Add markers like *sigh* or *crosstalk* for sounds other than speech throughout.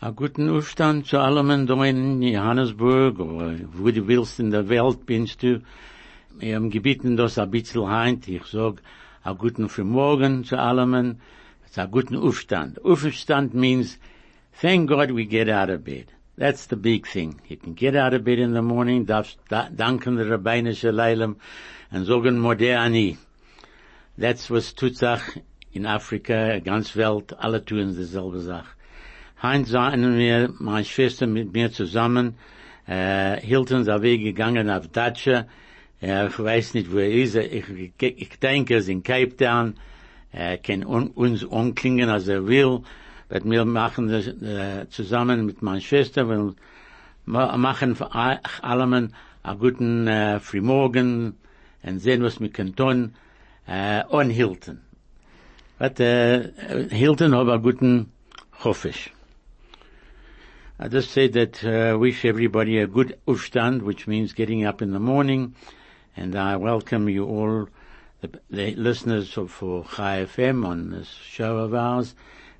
A guten Aufstand zu allem da in Johannesburg, oder wo du willst in der Welt bist du. Wir haben gebeten das ein bisschen heint. Ich sag, a guten Frühmorgen zu allem. It's a guten Aufstand. Aufstand means, thank God we get out of bed. That's the big thing. You can get out of bed in the morning, danken der Rabbinische Leilem, und sagen Moderne. That's was tut sich in Afrika, ganz Welt, alle tun dieselbe Sache. Heinz sahen wir, meine Schwester mit mir zusammen, äh, Hilton ist weggegangen auf Datsche, äh, ich weiß nicht, wo er ist, ich, ich denke, er ist in Cape Town, er kann un, uns umklingen, als er will, aber wir machen das äh, zusammen mit meiner Schwester, wir machen für allem einen guten äh, Frühmorgen und sehen, was wir können tun, äh, on Hilton. But, äh, Hilton hat einen guten Hoffisch. I just say that uh, wish everybody a good Aufstand, which means getting up in the morning, and I welcome you all, the, the listeners of, for Chai FM on this show of ours.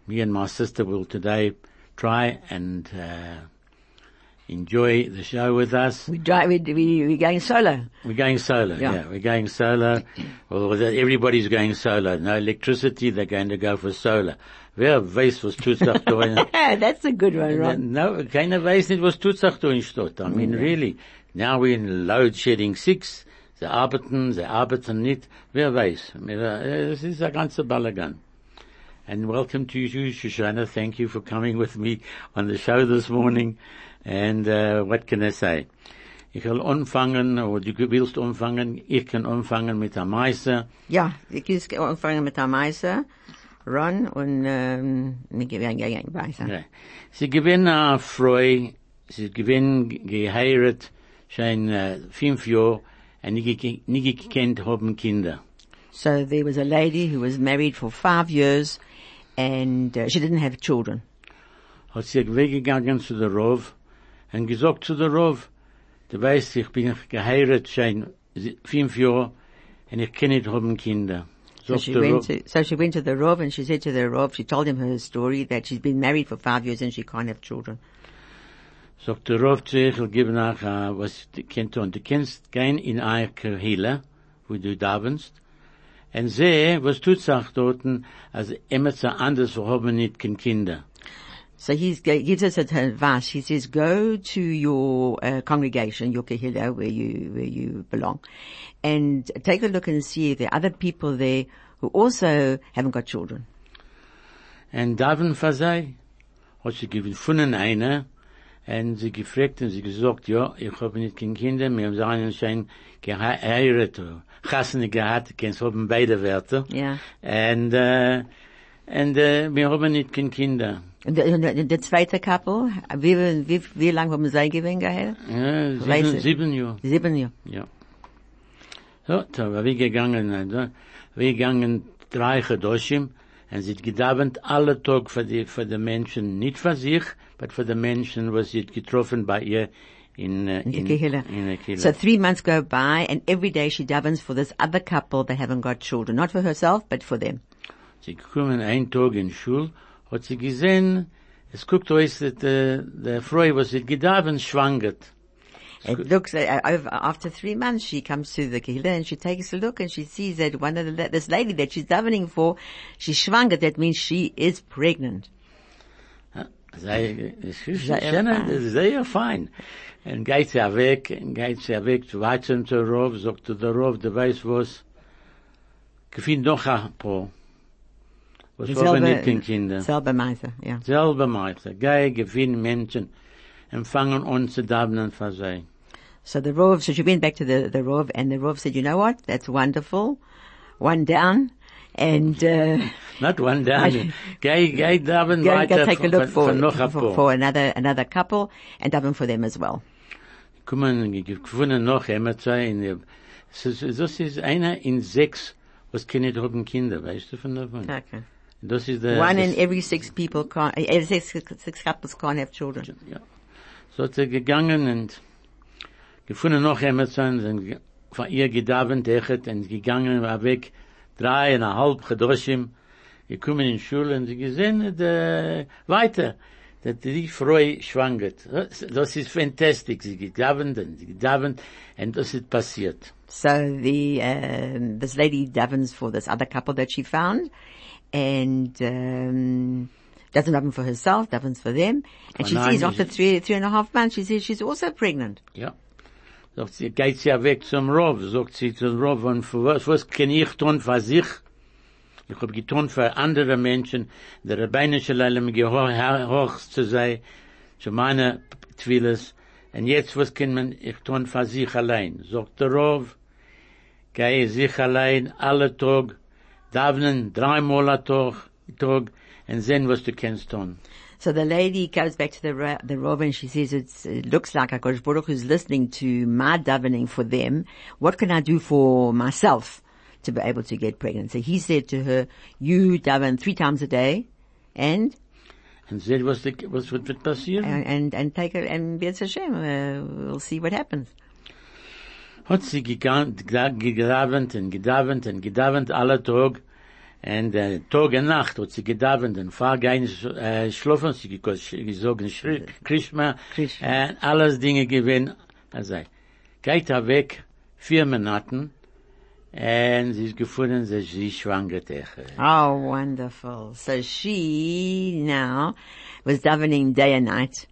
Me and my sister will today try and uh, enjoy the show with us. We drive, we, we, we're going solo. We're going solo, yeah. Yeah. We're going solo. Well, everybody's going solo. No electricity, they're going to go for solar. Wer weiß, was tut sich da in, *laughs* That's a good one, Ron. No, keiner weiß nicht, was tut sich da in Stadt. I mean, really. Now we're in load shedding six. Sie arbeiten, sie arbeiten nicht. Wer weiß. Es ist ein ganzer Balagan. And welcome to you, Shoshana. Thank you for coming with me on the show this morning. And, uh, what can I say? Ich will anfangen, oder du willst anfangen, ich kann anfangen mit der Meister. Ja, ich kann anfangen mit der Meister, Ron, und, ähm, wir werden gehen weiter. Sie gewinnen eine Frau, sie gewinnen geheiratet, schon äh, fünf Jahre, und ge- gekannt haben Kinder. So there was a lady who was married for five years, and uh, she didn't have children. Hat sie weggegangen zu der Rov, und gesagt zu der Rov, du weißt, ich bin geheiratet schon fünf Jahre, und ich kann nicht haben Kinder. So she went to, so she went to the Rov and she said to the Rov, she told him her story that she's been married for five years and she can't have children. sagt der Rov zu ihr, ich will geben nach, äh, was du kennst tun. Du kannst gehen in eine Kirche, wo du davenst, und seh, was tut sich dort, als immer zu anders, wo haben nicht kein Kinder. So he gives us advice. He says, go to your uh, congregation, your kehillah, where you where you belong, and take a look and see if there are other people there who also haven't got children. And Davin sie, hat sie gefunden einer, und sie gefragt und sie gesagt, ja, ich habe nicht kein Kinder, wir haben sie einen schon geheiratet, Chassene gehabt, kannst haben beide Werte. Ja. Und, äh, und, äh, wir haben nicht kein Kinder. Und der, der, zweite Couple, wie, wie, wie lange haben sie gewesen geheiratet? Ja, sieben, ich. sieben Jahre. Sieben Jahre. Ja. So, da war wir gegangen, also, wir gegangen drei Chedoshim, und sie alle Tag für die, für die Menschen, nicht für sich, aber für die Menschen, was sie getroffen bei ihr in, äh, In in Kehillah. So three months go by and every day she davens for this other couple that haven't got children. Not for herself, but for them. Sie gekommen einen Tag in Schul, hat sie gesehen, es guckt aus, dass der, der Frau, was sie gedabend schwangert. It looks uh, over after three months. She comes to the kehillah and she takes a look and she sees that one of the this lady that she's davening for, she's schwanger. That means she is pregnant. Sei, es ist Sehr schön, fein. es ist sehr fein. Und geht sie weg, und geht sie weg zu weiter zu Rov, sagt der Rov, du weißt was, gefind noch ein paar. Was haben nicht kein Kinder. selber Meister, ja. Selber geh, gefind Menschen, und fangen an zu davenen für sie. So the Rov, so she went back to the, the Rov and the Rov said, you know what? That's wonderful. One down. And, uh, *laughs* Not one down. Geh daven go, weiter go take a look for, noch for, for another, another couple and daven for them as well. kommen, gefunden noch immer zwei, in das ist einer in sechs, was keine haben Kinder, weißt du von davon? Okay. Das ist der, One in every six people can't, uh, six, six couples can't have children. Ja. So hat er gegangen und gefunden noch Emerson, ge- von ihr gedavent, echt, und gegangen, war weg, dreieinhalb Chedoshim, gekommen in Schule und sie gesehen, de, weiter, dass die Frau schwangert. Das, das ist fantastisch, sie gedavent und sie gedavent, und das ist passiert. So the, um, this lady davens for this other couple that she found and, um, doesn't daven for herself, davens for them. And Oh, she nein, sees after three, three and a half months, she says she's also pregnant. Ja. Sagt sie, geht sie weg zum Rov, sagt sie zum Rov, und für was, was kann ich tun für sich? Ich hab getan für andere Menschen, der Rabbeinische Leilem hoch zu sein, zu meiner Twilis, und jetzt was kann man ich tun für sich allein? Sagt der Rov, gehe sich allein alle Tag, davnen dreimal a Tag, und sehen, was to kannst tun. So the lady goes back to the the Rav and she says, it's, it looks like HaKadosh Baruch is listening to my davening for them. What can I do for myself to be able to get pregnant? So he said to her, you daven three times a day and, Und sehen, was, the, was wird passieren? and, and, and take it and B'ez Hashem, uh, we'll see what happens. Hat sie gegangen, gedavent und gedavent und gedavent alle Tag. Und äh, Tag und Nacht hat sie gedavent und fahr gein äh, schlafen, sie gesagt, Schri- Krishma, Krishma. und alles Dinge gewinn. Also, geht er weg, vier Monaten, und sie ist gefunden, dass sie schwanger. Oh, wonderful. So she now was davening day and night.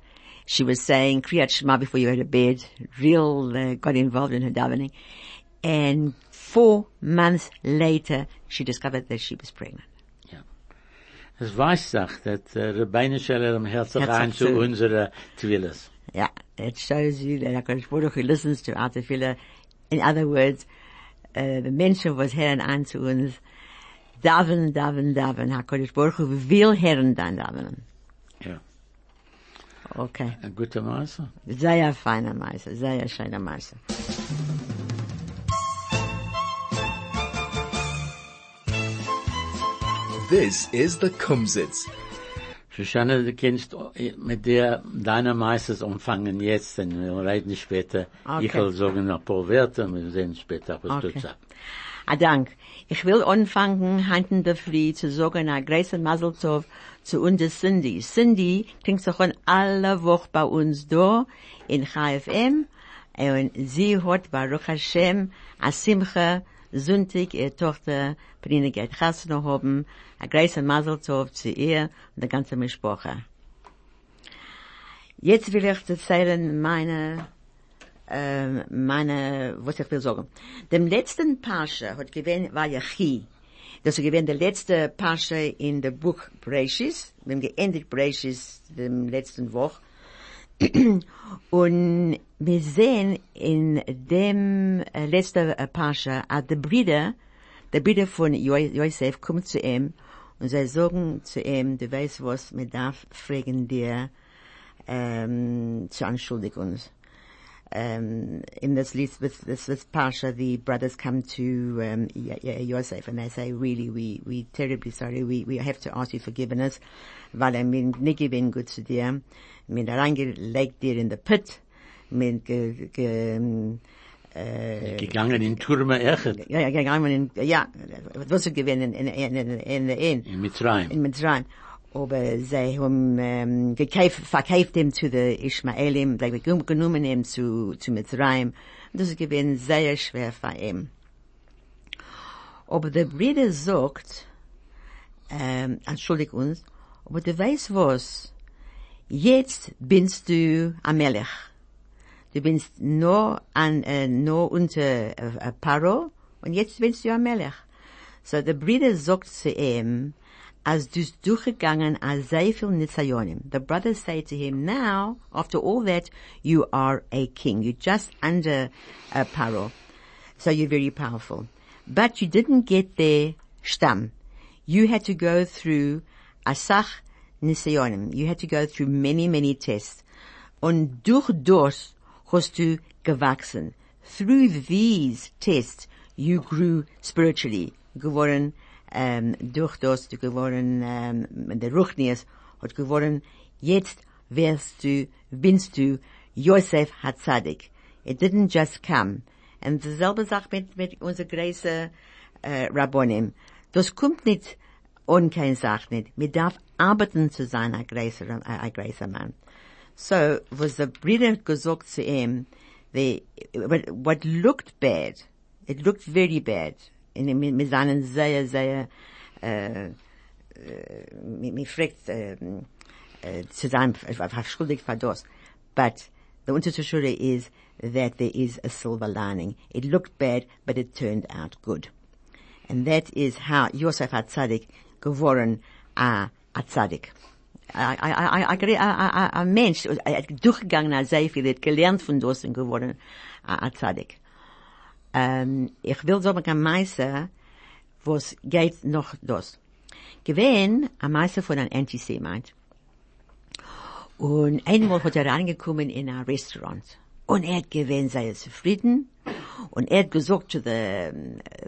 She was saying Kriyat Shema before you go to bed. Real, uh, got involved in her davening. And four months later, she discovered that she was pregnant. Es weiß doch, dass äh, Rabbeinu Shalom hört sich Hört sich ein zu unserer Twilis. Yeah, it shows you that HaKadosh Baruch Hu listens to our tefillah. In other words, uh, the Menschen was Herren an zu uns. Daven, daven, daven. HaKadosh Baruch Hu will Herren dann daven. Okay. Ein guter Maße. Sehr feiner Meister, sehr schöner Meister. This is the Kumsitz. Shoshana, du kennst äh, mit der deiner Meisters umfangen jetzt, denn wir reden später. Okay. Ich will sagen noch ein paar Wörter, wir sehen später, was du Okay. sagst. Ah, Dank. Ich will anfangen, hanten der Früh zu sagen, ein großer Mazel Tov zu unser Cindy. Cindy klingt so schon alle Woche bei uns da in KFM und sie hat Baruch Hashem a Simcha Sonntag ihre Tochter Prine geht Chasno haben. Ein großer Mazel Tov zu ihr und der ganze Mischproche. Jetzt will ich erzählen meine ähm, meine, was ich will sagen. Dem letzten Pascha hat gewähnt, war Yachi. Das gewähnt der letzte Pascha in der Buch Breishis. Haben geendet Breishis dem letzten Woch. Und wir sehen in dem äh, letzten äh, Pascha, als der Brüder, der Brüder von Jo- Josef kommt zu ihm und sie sagen zu ihm, du weißt was, mir darf fragen dir, ähm, zu entschuldigen uns um, in this list, with this, this Pasha, the brothers come to, um, Yosef and they say, really, we, we terribly sorry, we, we have to ask you forgiveness, weil er mir nicht gewinn gut zu dir, mir reingelegt dir in the pit, mir ge, ge, ähm, äh, Gegangen in Turme Echet, ja, ja, gegangen in, ja, was du gewinnen in, in, in, in, in, in Mitzrayim. in Mitzrayim. Aber sie haben ähm, gekauft, verkauft ihm zu den Ishmaelim, genommen ihm zu, zu Mitzrayim. Das ist gewesen sehr schwer für ihn. Aber der Bruder sagt, ähm, entschuldig uns, aber du weißt was, jetzt bist du ein Melech. Du bist nur an, äh, nur unter äh, Paro und jetzt bist du ein Melech. So der Bruder sagt zu ihm, als du durchgegangen als sehr viel Nitzayonim. The brothers say to him, now, after all that, you are a king. You're just under uh, Paro. So you're very powerful. But you didn't get there stam. You had to go through Asach Nisayonim. You had to go through many, many tests. Und durch das hast du gewachsen. Through these tests, you grew spiritually. Geworden, ähm, durch das, du geworden, ähm, der Ruchnies hat geworden, jetzt wirst du, binst du Yosef Hatzadik. It didn't just come. Und dieselbe Sache mit, mit unserer großen, äh, Rabbonim. Das kommt nicht und keine Sache nicht. Man darf arbeiten zu sein, ein größer, ein, ein größer Mann. So, was der Bruder gesagt zu ihm, the, what, looked bad, it looked very bad, mit, seinen sehr, sehr, äh, mir fragt, äh, zu sein, schuldig für das. But the Unterschied is that there is a silver lining. It looked bad, but it turned out good. And that is how Yosef HaTzadik geworden a, a Tzadik. Ein Mensch, hat durchgegangen als sehr viel, hat gelernt von das und geworden a Tzadik. Ähm, ich will sagen, ein Meister, was geht noch das. Gewähn, ein Meister von einem Antisemit. Und einmal hat er reingekommen in ein Restaurant. Und er hat gewähnt, sei er zufrieden. Und er hat gesagt zu the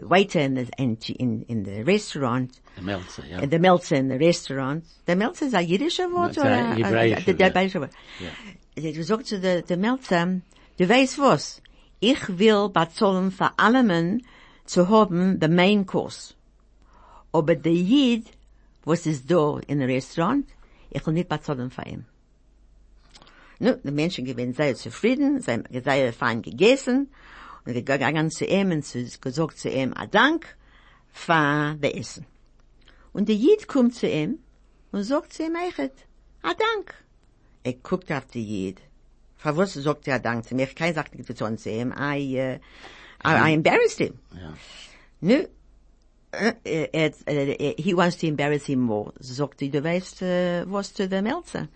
waiter in the, in, in, the restaurant. Der Melzer, ja. The Melzer in the restaurant. Der Melzer ist ein jüdischer Wort Das ist ein oder? hebräischer, Der hebräische Wort. Ja. Er hat gesagt zu der, der Melzer, du weißt was? Ich will bezahlen für allem zu haben the main course. Aber der Jid, was ist da in Restaurant, ich will nicht bezahlen für ihn. Nu, die Menschen gewinnen sehr zufrieden, sie haben sehr fein gegessen, und gegangen zu ihm und gesagt zu ihm, a Dank für das Essen. Und der Jid kommt zu ihm und sagt zu ihm, a Dank. Er guckt auf die Jid. Für was sagt er a Dank zu mir? Ich kann sagen, nicht zu zu ihm. I, uh, I, I embarrassed him. Ja. Nu, äh, äh, äh, he wants to embarrass him more. Sagt er, du weißt, äh, was zu der Melzer.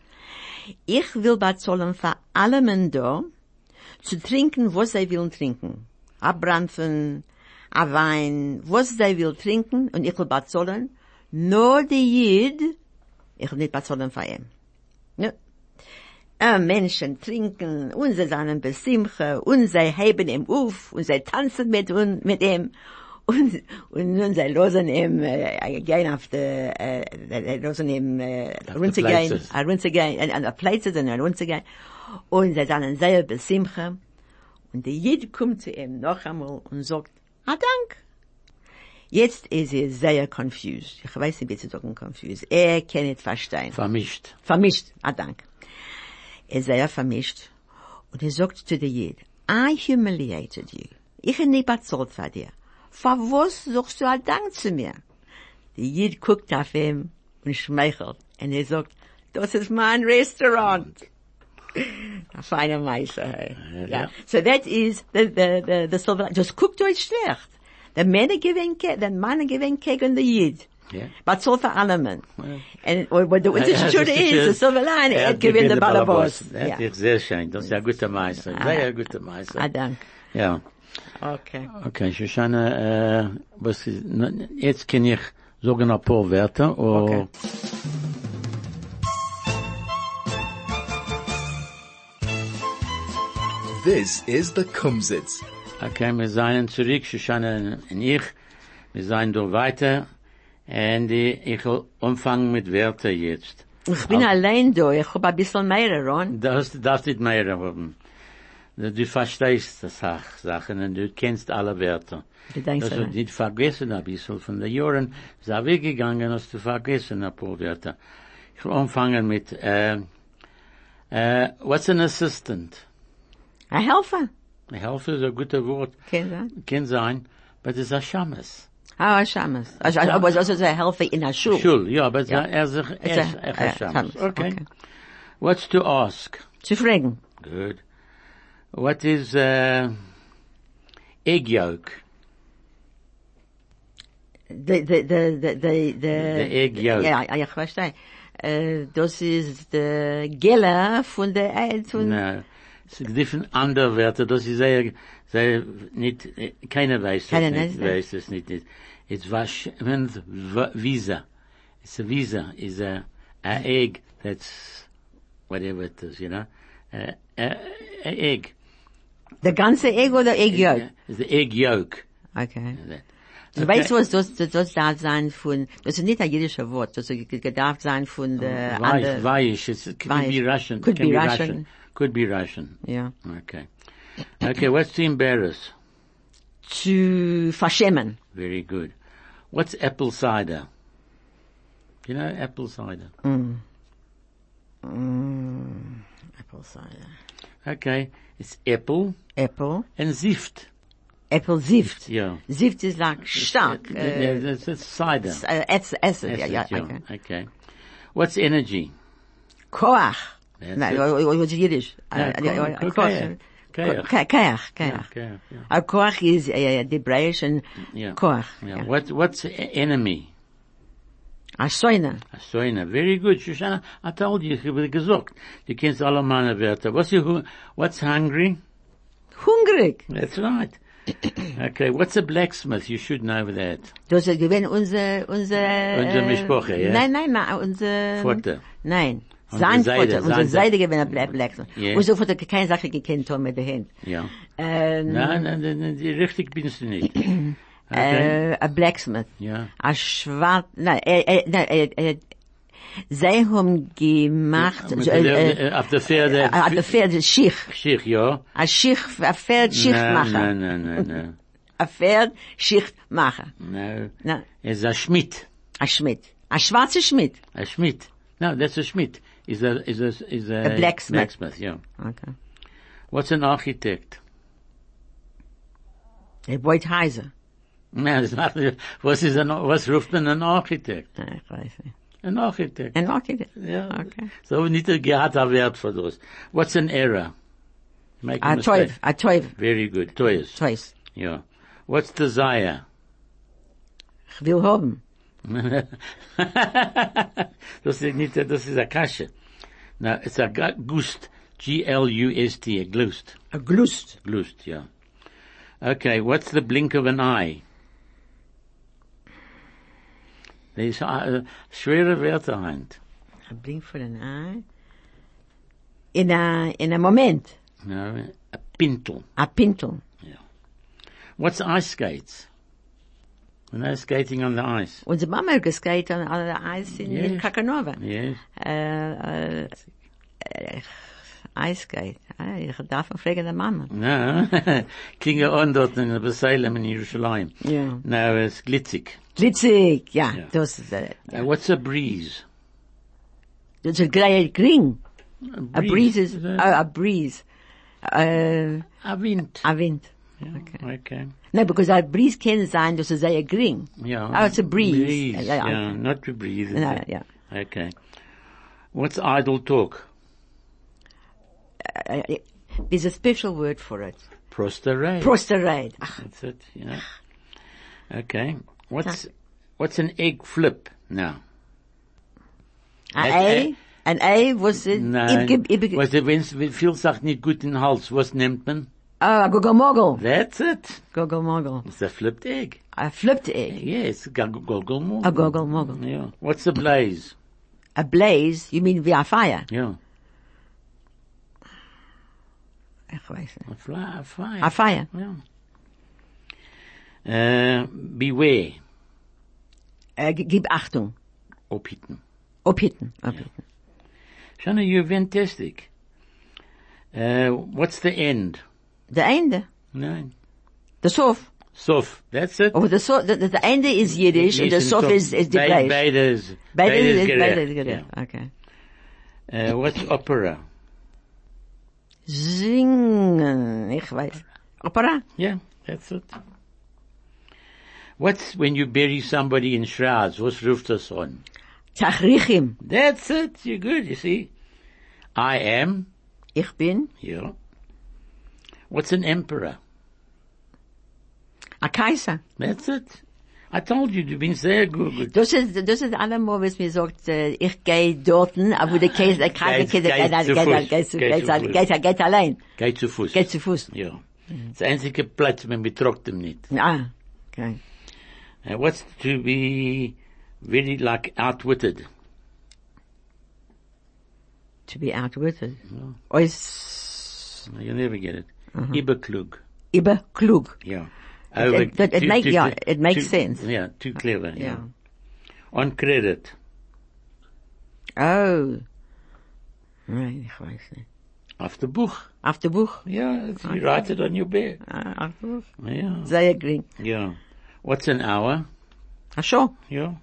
Ich will bezahlen für alle da, zu trinken, was sie wollen trinken. A Branfen, a Wein, was sie will trinken, und ich will bezahlen, nur die Jid, ich will nicht bezahlen für ihn. Ne? Äh, Menschen trinken, und sie sind besimche, und sie heben ihm auf, und sie tanzen mit, un, mit ihm, und, und nun sie losen ihm, äh, gehen auf die, äh, äh, losen ihm, äh, die runtergehen, Places. äh, runtergehen, an, an der Plätze sind er runtergehen, und sie sind sehr besimche, und der Jid kommt zu ihm noch einmal und sagt, ah, dank. Jetzt ist er sehr confused. Ich weiß nicht, wie zu sagen confused. Er kann nicht verstehen. Vermischt. Vermischt, ah, dank. Er sehr vermischt. Und er sagt zu der Jid, I humiliated you. Ich habe nicht bezahlt für dir. Für was sagst du ein Dank zu mir? Der Jid guckt auf ihn und schmeichelt. Und er sagt, das ist mein Restaurant. *laughs* Ein feiner Meister, hey. So that is the, the, the, the silver, das guckt euch schlecht. Der Männer gewinnen, der Männer gewinnen gegen der Jid. Ja. Bezahlt für alle Mann. And what the *laughs* das is, the silver line, er gewinnt der Ballerboss. Ja. Ja. Ich sehr schön. Das ist ein guter Meister. Sehr guter Meister. Ah, dank. Ja. Okay. Okay, Shoshana, äh, was ist, jetzt kann ich sagen ein paar Wörter, oh, Okay. This is the Kumsitz. okay, wir seien zurück, Shoshana und ich, wir seien da weiter, und ich will anfangen mit Wörter jetzt. Ich bin allein da, ich hab ein bisschen mehr, Ron. Das darfst nicht mehr haben. Du verstehst das Sach- Sachen und du kennst alle Wörter. Du denkst Das allein. nicht vergessen ein bisschen von den Jahren. Es ist weggegangen, hast du vergessen ein paar Wörter. Ich will anfangen mit, äh, äh, what's an assistant? Ein Helfer. Ein Helfer ist ein guter Wort, Kein sein? kann sein, aber es ist ein Schammes. Ah, Shamas. Also, also, also, also, healthy in a shul. Shul, yeah, but yeah. Uh, as a, a, a, uh, a, Shamas. Okay. okay. What's to ask? To fragen. Good. What is uh, egg yolk? The, the, the, the, the, the, egg yolk. Yeah, I, I understand. Uh, this is the gala from der egg. No. Sie gibt ein anderer Wert, das ist ja sehr, nicht, keiner weiß das nicht, weiß weiß das nicht. It's was, when visa. It's a visa, is a, a egg that's, whatever it is, you know, a, a, a egg. The ganze egg oder egg yolk? It's the egg yolk. Okay. Du weißt was, das, das, darf sein von, das ist nicht ein jüdischer Wort, das darf sein von der, Weiß, andere- Weish. It could be Russian. Could be be Russian. Could be Russian. ja. Okay. Okay, what's to embarrass? Zu verschämen. Very good. What's apple cider? You know apple cider? Apple cider. Okay. It's apple Apple. and zift. Apple Sift. Yeah. Sift is like stark. Yeah, Uh, that's cider. uh, acid, acid, yeah, yeah, okay. Okay. What's energy? Koach. No, it. what's Yiddish? Yeah, Uh, uh, koach. Koach. Ko- Koach, Yeah, yeah. A koach is uh, British and Yeah. koach. Yeah. yeah. What, what's enemy? A soina. Soina. Very good. Shoshana, I told you, ich habe gesagt. Du kennst alle meine Wörter. What's, your, hu- what's hungry? Hungrig. That's right. *coughs* okay. What's a blacksmith? You should know that. Das ist gewesen unser, unser, Unsere äh, Mischproche, ja? Nein, nein, nein, unser, Vater. Nein. Sein Vater, unser sein Seide ein Black, Black. Ja. Unser Vater hat keine Sache gekannt haben mit der Hand. Ja. Ähm, Nein, nein, nein, nein, die- richtig bist du nicht. *clears throat* Okay. äh, a blacksmith. Ja. A schwarz, nein, äh, äh, nein, äh, äh, sie haben gemacht, Mit äh, der- äh, äh, Auf der Pferde. a der Pferd, Schich. Schicht, ja. A Schich, a Pferd Schicht Nein, machen. nein, nein, nein, nein. A Pferd Schicht machen. No. Na, Er ist ein Schmidt. a Schmidt. A schwarzer Schmidt. A Schmidt. No, that's a Schmidt. Is a, is a, is a, A blacksmith. Blacksmith, yeah. Okay. What's an architect? A Boyd Heiser. *laughs* No, das macht, was ist ein, was ruft man ein Architekt? Ja, ah, ich weiß nicht. Ein Architekt. En ook niet. Okay. So nicht ein gehad ein Wert für das. What's an error? Make a A mistake. Teuf, a Teuf. Very good. Toys. Teuf. Yeah. What's desire? Ich will haben. Das ist nicht, das ist a Kasche. No, it's a gu- gust. G-L-U-S-T, a glust. A Glust. Glust, yeah. Okay, what's the blink of an eye? There's uh, schwere Wörter hand. A blink voor een eye. In a, in a moment. No, a pintle. A pintel. Yeah. What's ice skates? They're skating on the ice. Onze mama heeft geskate aan alle ijs in, in Yes. Kakanova. Yes. Uh, uh, ijskate. Ah, je gaat daarvan vragen naar mama. No. *laughs* Klinge on dort in Besalem in Jerusalem. Ja. No, it's glitzig. Glitzig. Ja, Ja. dat is, uh, Uh, what's a breeze? dat is een grey green. A breeze is, a, a breeze. Uh, a wind. a wind. Okay. Oh, okay. No, because a breeze can zijn, dus ze zeggen green. Yeah. Oh, it's a breeze. Breeze. Yeah, Yeah, yeah, not to breathe. No, it? yeah. Okay. What's idle talk? Uh, uh, uh there's a special word for it. Prosterade. Prosterade. Ach, That's it, yeah. Okay. What's, what's an egg flip now? Het- ei. Een ei was het. Nein. Ik heb, ik heb, Was wenn's, wenn viel sagt nicht gut in Hals, was nimmt man? Oh, a goggle That's it. Goggle moggle. It's a flipped egg. A flipped egg. Yes, goggle mogul. A goggle. Yeah. What's a blaze? A blaze, you mean via fire? Yeah. A, fly, a fire. A fire. Yeah. Uh, beware. Uh, gib Achtung. Ophieten. Ophitten. Ophitten. Shana, you're fantastic. Uh, what's the end? De einde. No. De sof. Sof. That's it. Of de sof, de, de, de einde is Yiddish en de sof is, is de Beide, blaze. beide is, Beide is, beide is Yeah. Okay. Uh, what's opera? Zingen. Ik weet. Opera. Yeah, that's it. What's when you bury somebody in shrouds? What's ruft on? Tachrichim. That's it. You're good, you see. I am. Ik bin. Yeah. What's an emperor? A Kaiser. That's it. I told you, you've been sehr good. Das ist, das ist allemal, was mir sagt, ich gehe dorten, aber der Kaiser, der Kaiser, Geht- geht, geht zu geht, Fuß. geht, zu- Geht geht, zu Fuß. geht, geht allein. Geht zu Fuß. Geht zu Fuß. Ja. Das einzige Platz, man betrockt ihm nicht. Ah, okay. Uh, what's to be very like outwitted? To be outwitted. Ois, Schluss. You never get it. Überklug. Über klug. Yeah. it- it too- make- too- yeah, it makes too- sense. Yeah, too clever. Yeah. Yeah. On credit. Oh. Right, ich weiß nicht. Auf the Buch. Auf dem Buch. Yeah, you write it on your bed. Ah, auf dem Buch. Yeah. Sehr gering. Yeah. What's an hour? Ach so. Yeah.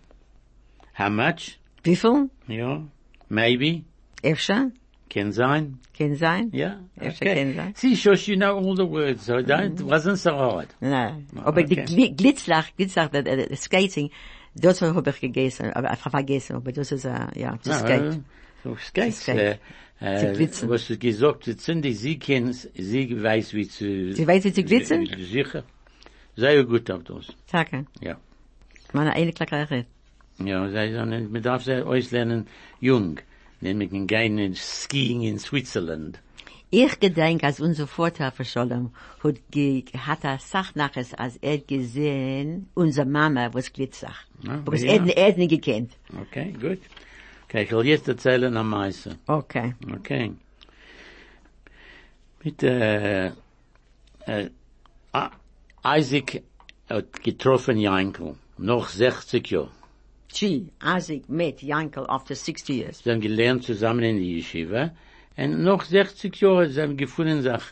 How much? Wie viel? Yeah. Maybe. Efter? Can sein. Kann sein? Yeah. Yes, okay. Can say. See, Shush, you know all the words, so don't, it wasn't so hard. Nein. Aber die okay. Gli- Glitzlach, Glitzlach, der, der, der Skating, das habe ich gegessen, aber einfach vergessen, aber das ist, äh, ja, zu skate. No, so Skates, Zu skate. äh, Zu äh, glitzen. was du gesagt hast, Cindy, sie kennt, sie weiß wie zu... Sie weiß, wie zu glitzen? Sicher. Sehr gut auf das. Danke. Ja. Meine eine Klackerei. Ja, sie sagen, man darf sie auslernen jung. Nämlich in gehen in skiing in Switzerland. Ich gedenk, als unser Vater Scholem hat, ge, hat er sagt nachher, als er gesehen, unsere Mama, was Glitzach. Ah, Because ja. er, er nicht gekannt. Okay, gut. Okay, ich will jetzt erzählen am meisten. Okay. Okay. Mit, äh, äh, Isaac hat getroffen Jankel. Noch 60 Jahre. Gee, Isaac met Yankel after 60 years. Sie haben gelernt zusammen in die Yeshiva. Und noch 60 Jahre sie haben gefunden sich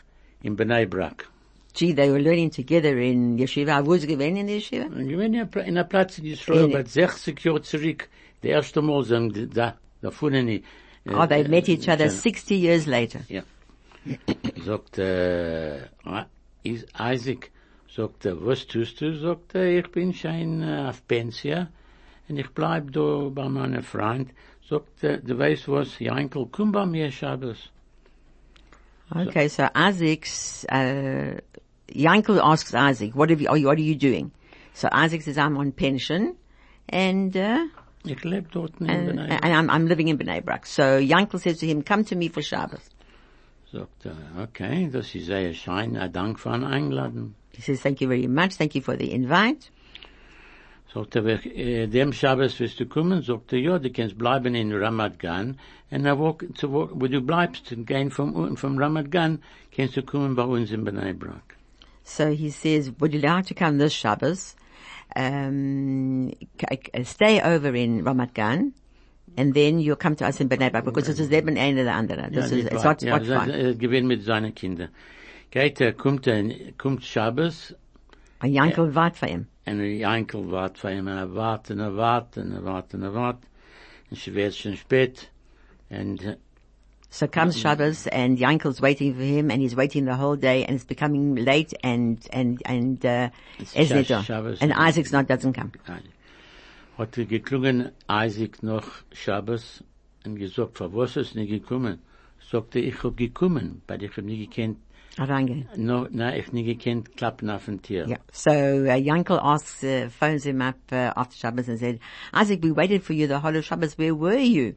in Bnei Brak. Gee, they were learning together in yeshiva. I was given in the yeshiva. Ich in einer Platz in Israel, aber 60 Jahre zurück, das erste Mal sie haben da, da fuhren die, äh, Oh, they met each other äh, 60 years later. Ja. *coughs* sagt, äh, is- Isaac, sagt er, was tust du? Sagt er, ich bin schon äh, auf Pension und ich bleib da bei meinem Freund. Sagt er, du weißt was, Jankel, komm bei mir Shabbos. Okay, so Isaac's, uh, Yankel asks Isaac, what have you, are you, what are you doing? So Isaac says, I'm on pension and, uh, Ich lebe dort in and, and I'm, I'm living in Bnei Brak. So Yankel says to him, come to me for Shabbos. Sagt er, okay, das ist sehr schein, ein Dank für ein Einladen. He says, thank you very much. Thank you for the invite. Sagt er, äh, dem Shabbos wirst du kommen? Sagt er, ja, du kannst bleiben in Ramat Gan. Und er wo, zu, wo, wo du bleibst, gehen vom, vom Ramat Gan, kannst du kommen bei uns in Bnei Brak. So he says, would you like to come this Shabbos? Um, stay over in Ramat Gan, and then you'll come to us in Bnei Brak, because this is Leben eine der andere. This is, it's not, ja, not er gewinnt mit seinen Kindern. Geht er, kommt er, kommt Shabbos, And Yankel wart for him. Und er Enkel wart für ihn, und er wart, und er wart, und er wart, und er wart, und sie wird schon spät, und äh, So comes Shabbos and Yankel's waiting for him and he's waiting the whole day and it's becoming late and, and, and, uh, It's is Shabbos-. And Isaac's not, doesn't come. Nein. Hat er geklungen, Isaac noch Shabbos, und gesagt, für was ist nicht gekommen? Sagte, ich hab gekommen, weil ich hab nicht gekannt, Arrange. no, na, ich nicht gekannt, klappen auf dem Tier. Yeah. So, uh, Yankel asks, uh, phones him up, uh, after Shabbos and said, Isaac, we waited for you the whole of Shabbos. Where were you?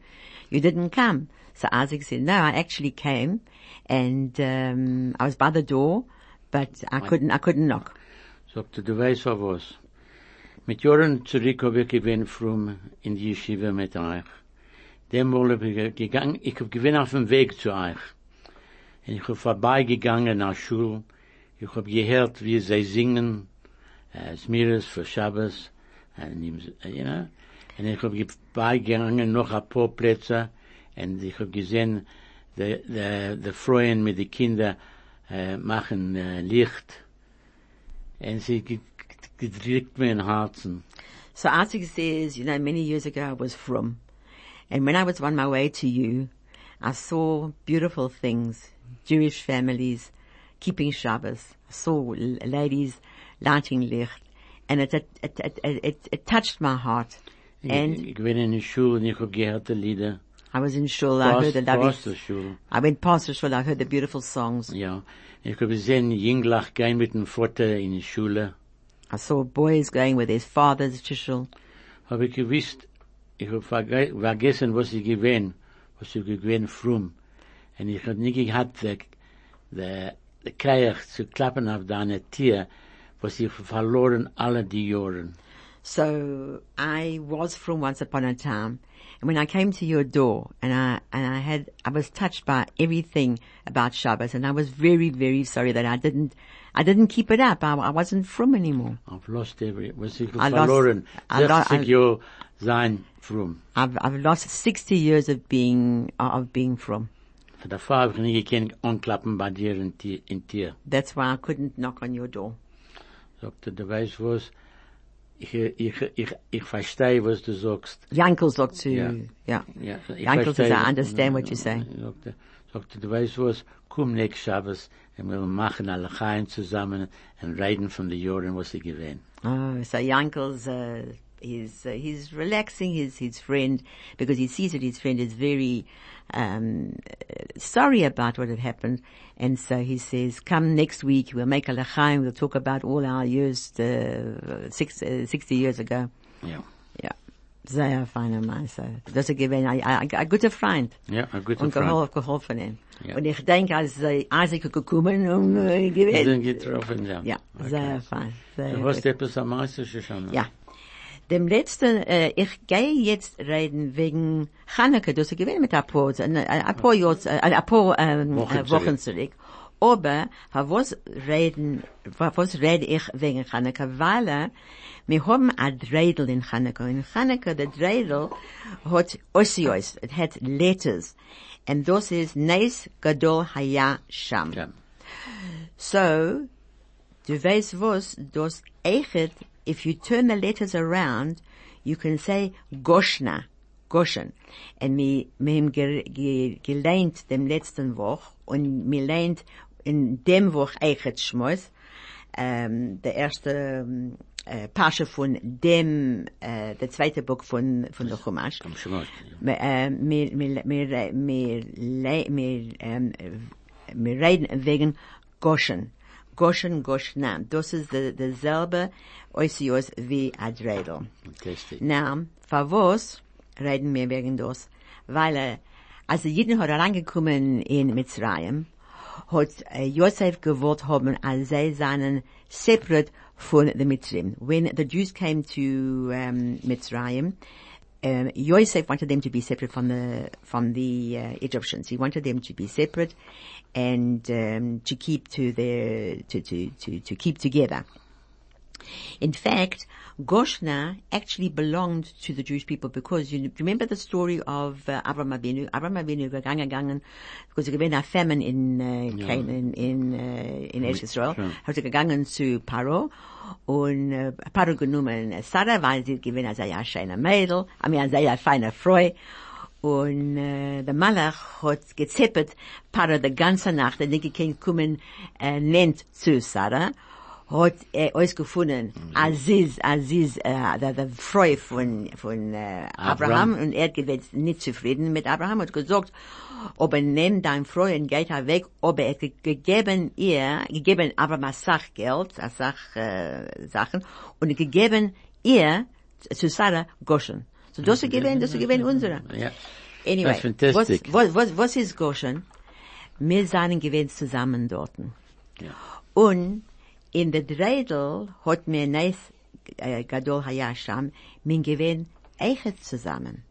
You didn't come. So Isaac said, no, I actually came and, um, I was by the door, but I couldn't, I couldn't knock. Sagte, du weißt für was? Mit Jahren zurück hab ich gewinn frum in die Yeshiva mit euch. Demol hab ich gegangen, ich hab gewinn auf dem Weg zu euch. Und ich hab vorbeigegangen nach Schul. Ich hab gehört, wie sie singen, äh, Smiris für Shabbos, und, ihm- you know, und ich hab vorbeigegangen noch ein paar Plätze, und ich hab gesehen, die, die, die Freuen mit den Kindern, äh, machen äh, Licht. Und sie ge- ge- gedrückt mir in Herzen. So Isaac says, you know, many years ago I was from, and when I was on my way to you, I saw beautiful things, Jewish families keeping Shabbos. I saw ladies lighting licht, and it, it, it, it, it, touched my heart. And ich, bin in Schule und ich hab gehört die Lieder. I was in shul, I heard the lovely. I went past the shul, I heard the beautiful songs. Ja. Ich hab gesehen, Jünglach gehen mit dem Vater in die Schule. I saw boys going with their fathers to shul. Hab ich gewusst, ich hab verge vergessen, was ich gewinn, was ich gewinn frum. Und ich hab nicht gehabt, der, der, der Kreich zu klappen auf deine Tier, was ich verloren alle die Jahren. So I was frum once upon a time. And when I came to your door and I, and I had, I was touched by everything about Shabbos and I was very, very sorry that I didn't, I didn't keep it up. I, I wasn't frum anymore. I've lost every, was ich I lost- verloren. I lo- 60 I- Jahre sein frum. I've, I've lost 60 years of being, of being frum. Der Fall habe ich nie gekannt, anklappen bei dir in Tier, in Tier. That's why I couldn't knock on your door. Sagte, du weißt was, ich, ich, ich, ich verstehe, was du sagst. Yankel sagt zu, Ja. ja. Ja, ich Yankel says. I understand what you say. Sagte, sagte, du weißt was, komm nächstes Shabbos, und wir machen alle Chaim zusammen und reden von den Jahren, was sie gewähnt. Oh, so Yankel's, uh, he's, uh, he's relaxing his, his friend because he sees that his friend is very, um, sorry about what had happened. And so he says, come next week, we'll make a lachaim, we'll talk about all our years, uh, six, uh, 60 years ago. Ja. Ja. Sehr feiner Meister. Das ist gewesen, ein, guter Freund. Ja, ein guter Und Freund. geholfen, geholfen ihm. Ja. Und ich denke, als äh, Isaac gekommen und äh, gewesen. sind getroffen, ja. Ja, Okay. sehr fein. Sehr Du hast etwas am meisten schon. Ja. Dem letzten, äh, ich gehe jetzt reden wegen Chanukah, das ist gewesen mit ein paar, äh, ein paar, Jahr, ein paar ähm, Wochen äh, Wochen zurück. Aber, was reden, was rede ich wegen Chanukah? Weil äh, wir haben ein Dreidel in Chanukah. In Chanukah, der Dreidel hat Osios, hat Letters. Und das ist Neis Gadol Haya Sham. So, du weißt was, das Eichet, if you turn the letters around, you can say Goshna, Goshen. Mir, mir haben ge, ge, gelernt dem letzten Woch und mir lernt in dem Woch Eichet Schmois, ähm, der erste ähm, äh, Pasche von dem, äh, der zweite Buch von, von der Chumash. Äh, ähm, wir reden wegen Goshen. Goshen, Goshna. Das ist de- derselbe Oisios wie Adredel. Na, für was reden wir wegen das? Weil, äh, als die Jiden hat herangekommen in Mitzrayim, hat äh, Josef gewollt haben, als sie seinen separate von den Mitzrayim. When the Jews came to um, Mitzrayim, um, Yosef wanted them to be separate from the from the uh, Egyptians. He wanted them to be separate and um, to keep to their to, to to to keep together. In fact, Goshna actually belonged to the Jewish people because you remember the story of uh, Abraham Avinu. Abraham Avinu gegangen, gegangen, because there was a famine in uh, Canaan, in uh, in Eretz Israel. Sure. Hat er gegangen zu Paro und äh, Paro genommen Sarah, weil sie gewinnt als ein schöner Mädel, a mir als ein feiner Freu. Und äh, der Malach hat gezippet Paro die ganze Nacht, er nicht gekannt kommen, äh, nennt zu Sarah hat er ausgefunden, Aziz, Aziz, äh, der, der Freu von, von äh, Abraham, Abraham. und er gewesen nicht zufrieden mit Abraham, hat gesagt, ob er nimmt dein Freu und geht er weg, ob er ge- gegeben ihr, gegeben Abraham ein Sachgeld, ein Sach, äh, Sachen, und gegeben ihr, zu Sarah, Goshen. So das ist gewesen, das ist gewesen unsere. Ja. Anyway, was, was, was, was ist Goshen? Wir seien gewesen zusammen dorten. Ja. Und in der Dreidel hat mir Neis äh, Gadol Hayasham min gewinn eichet zusammen.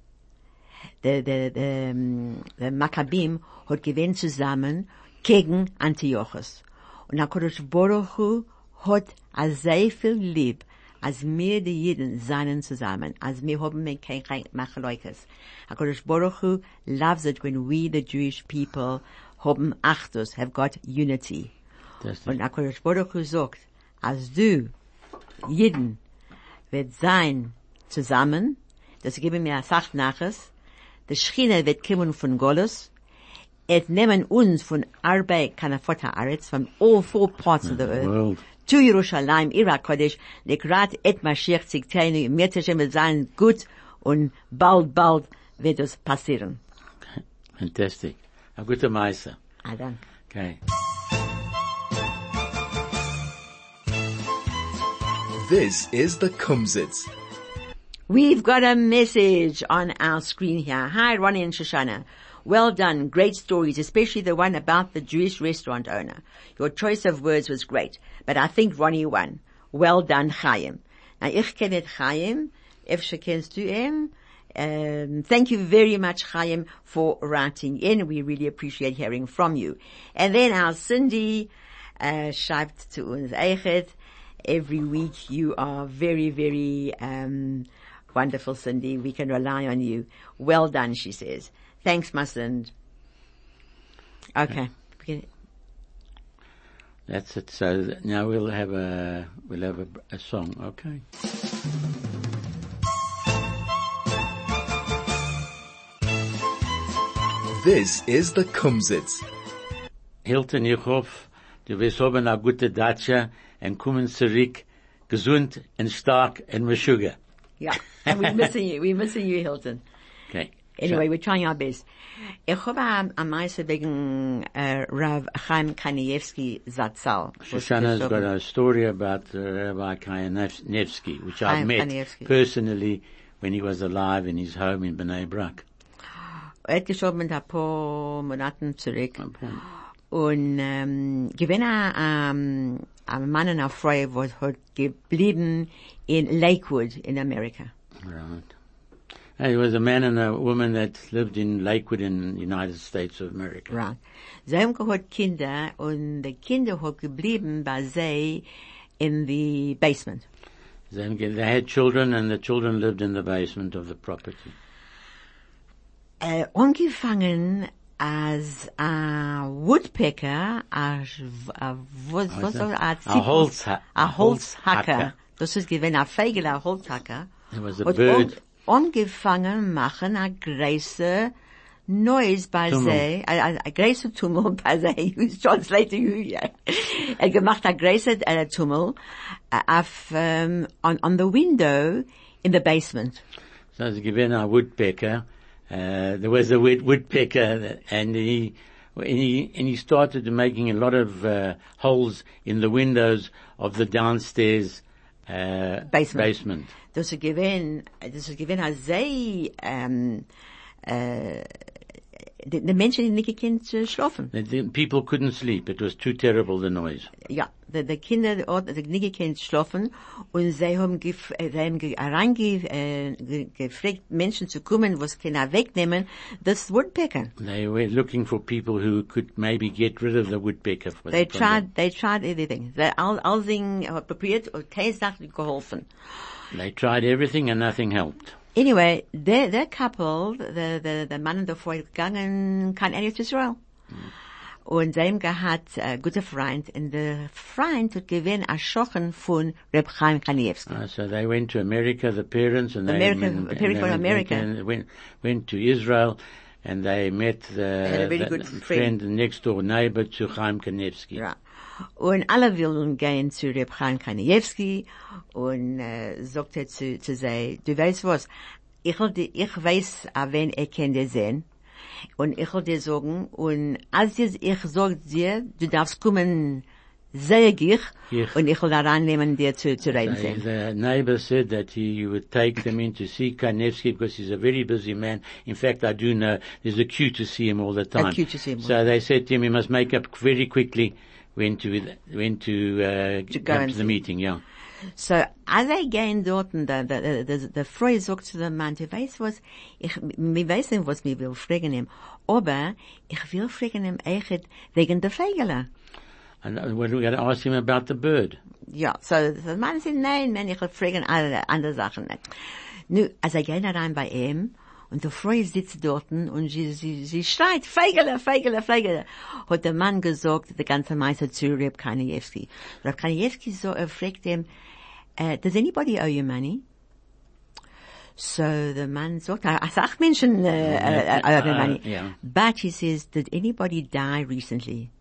Der, der, der, ähm, der Maccabim hat gewinn zusammen gegen Antiochus. Und HaKadosh Baruch Hu hat a sehr viel lieb, als wir die Jiden seien zusammen, als wir haben kein Machaloikes. HaKadosh Baruch Hu loves it when we, the Jewish people, haben Achtus, have got unity. Und Akkodesh Baruch sagt, als du, Jeden, wird sein zusammen, das geben mir sagt naches, der Schiene wird kommen von Golos, et nehmen uns von Arbeit Kanafota Aretz, from all four parts of the earth, world. To Jerusalem, Ira Kodesh, lekrat et Mashiach tzidkeinu, mir Hashem wird sein gut, und bald, bald wird es passieren. Fantastisch. A guter Meister. Ah, danke. Okay. This is the Kumzits. We've got a message on our screen here. Hi, Ronnie and Shoshana. Well done. Great stories, especially the one about the Jewish restaurant owner. Your choice of words was great, but I think Ronnie won. Well done, Chaim. Now, ich kenne Chaim. Efshe kennst du. Um, thank you very much, Chaim, for writing in. We really appreciate hearing from you. And then our Cindy, uh, schreibt zu uns Eichet. Every week you are very, very, um, wonderful, Cindy. We can rely on you. Well done, she says. Thanks, my Cindy. Okay. That's it. So th- now we'll have a, we'll have a, a song, okay? This is the Kumsitz. Hilton, ich hoffe, du wirst haben eine gute Datsche und kommen zurück gesund und stark und mit Sugar. Yeah. *laughs* And we're missing you. We're missing you, Hilton. Okay. Anyway, we're trying our best. Ich habe am, meisten wegen Rav Chaim Kanievsky Zatzal. Shoshana's got a story about uh, Rabbi Kanievsky, which I Chaim met Kanievsky. personally when he was alive in his home in Bnei Brak. Er hat gestorben ein paar Monaten zurück. Und ähm, gewinn ein, ein Mann und eine Frau, was hat geblieben in Lakewood in Amerika. Right. He was a man and a woman that lived in Lakewood in the United States of America. Right. Sie haben gehabt Kinder und die Kinder hat geblieben bei sie in the basement. Then They had children and the children lived in the basement of the property. Uh, äh, angefangen als a Woodpecker, a, a, was, was soll, a, A Zipfel- a Holzhacker. Holzhacker. Das ist gewesen a Fegel, a Holzhacker. There was a bird. An- angefangen machen a große Noise bei sie, a, a, große Tummel bei sie, who's translating who, yeah. Er gemacht a große uh, Tummel auf, um, on, on the window in the basement. So as given a woodpecker, uh, there was a wood, woodpecker and he, and he, and he started making a lot of, uh, holes in the windows of the downstairs, uh, Basement. basement. Das ist gewesen, das ist gewesen, als sie, ähm, äh, die, die Menschen, die nicht gekannt äh, schlafen. The, the people couldn't sleep. It was too terrible, the noise. Ja, die, die Kinder, die nicht gekannt schlafen und sie haben, gef, eh, sie haben äh, ge, gefragt, eh, Menschen zu kommen, was können wegnehmen, das Woodpecker. They were looking for people who could maybe get rid of the woodpecker. for They the tried, they tried everything. They, all, all thing eh, probiert und keine Sache geholfen. They tried everything and nothing helped. Anyway, der, der Couple, der, der, der Mann der Frau gegangen, kein Eretz Israel. Und sie haben gehabt, äh, gute Freund, und der Freund hat gewinn a Schochen von Reb Chaim Kanievsky. Uh, so they went to America, the parents, and they America- and- and parents they went- America. and went, went to Israel, and they met the, a very the good friend. next door neighbor to Chaim Kanievsky. Ja. Und alle wollen gehen zu Reb Chaim und äh, sagt er zu, zu sie, du weißt was, ich, will ich weiß, a wen er kennt dir sehen und ich will dir sagen, und als ich, ich sag dir, du darfst kommen, sehe ich, Ich. und ich will da reinnehmen, dir zu, zu reden The, sehen. the neighbor said that he would take them in to see Kanevsky because he's a very busy man. In fact, I do know there's a queue to see him all the time. queue to see him. So they said to him, he must make up very quickly when to, when to, uh, To go to the meeting, yeah. So, als er gehen dort, und der, der, der, der Frau sagt zu dem Mann, du weißt was, ich, mir weiß nicht, was mir will fragen ihm, aber ich will fragen ihm echt wegen der Fegele. And we're going to ask him about the bird. Ja, so, der Mann sagt, nein, nein, ich will fragen alle andere Sachen nicht. Nu, als er gehen rein bei ihm, und der Frau sitzt dort und sie, sie, sie schreit, Feigele, Feigele, Feigele. Hat der Mann gesagt, der ganze Meister zu Reb Kanievsky. Reb Kanievsky so, er fragt ihm, uh, does anybody owe you money? So the man sagt, I sag Menschen, uh, uh, owe me money. yeah. But he says, did anybody die recently?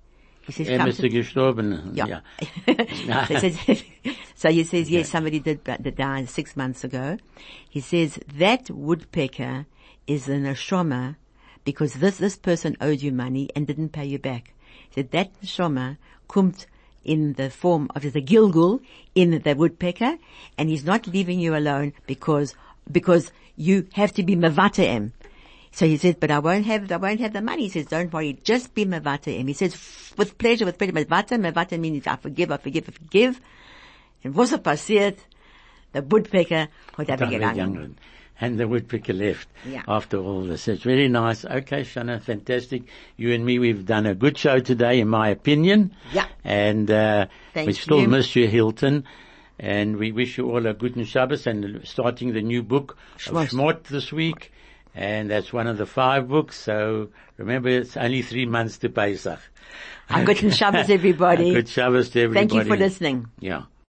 He says, Er müsste gestorben. yeah. *laughs* Yeah. so, he says, *laughs* so he says, yes, somebody did, that died six months ago. He says, that woodpecker is an neshama because this, this person owed you money and didn't pay you back. He said, that neshama kommt in the form of the gilgul in the woodpecker and he's not leaving you alone because, because you have to be mavate'em. So he says, but I won't have, I won't have the money. He says, don't worry, just be mevate'em. He says, with pleasure, with pleasure. Mevate, mevate means I forgive, I forgive, I forgive. And er passiert? the woodpecker hat Dr. weggegangen. And the woodpecker left Yeah. after all this. It's very nice. Okay, Shana, fantastic. You and me, we've done a good show today, in my opinion. Yeah. And, uh, we still you. miss you, Hilton. And we wish you all a good Shabbos and starting the new book Shmos. of Shmot this week. And that's one of the five books. So remember, it's only three months to Pesach. A guten Shabbos, everybody. *laughs* A good Shabbos to everybody. Thank you for listening. Yeah.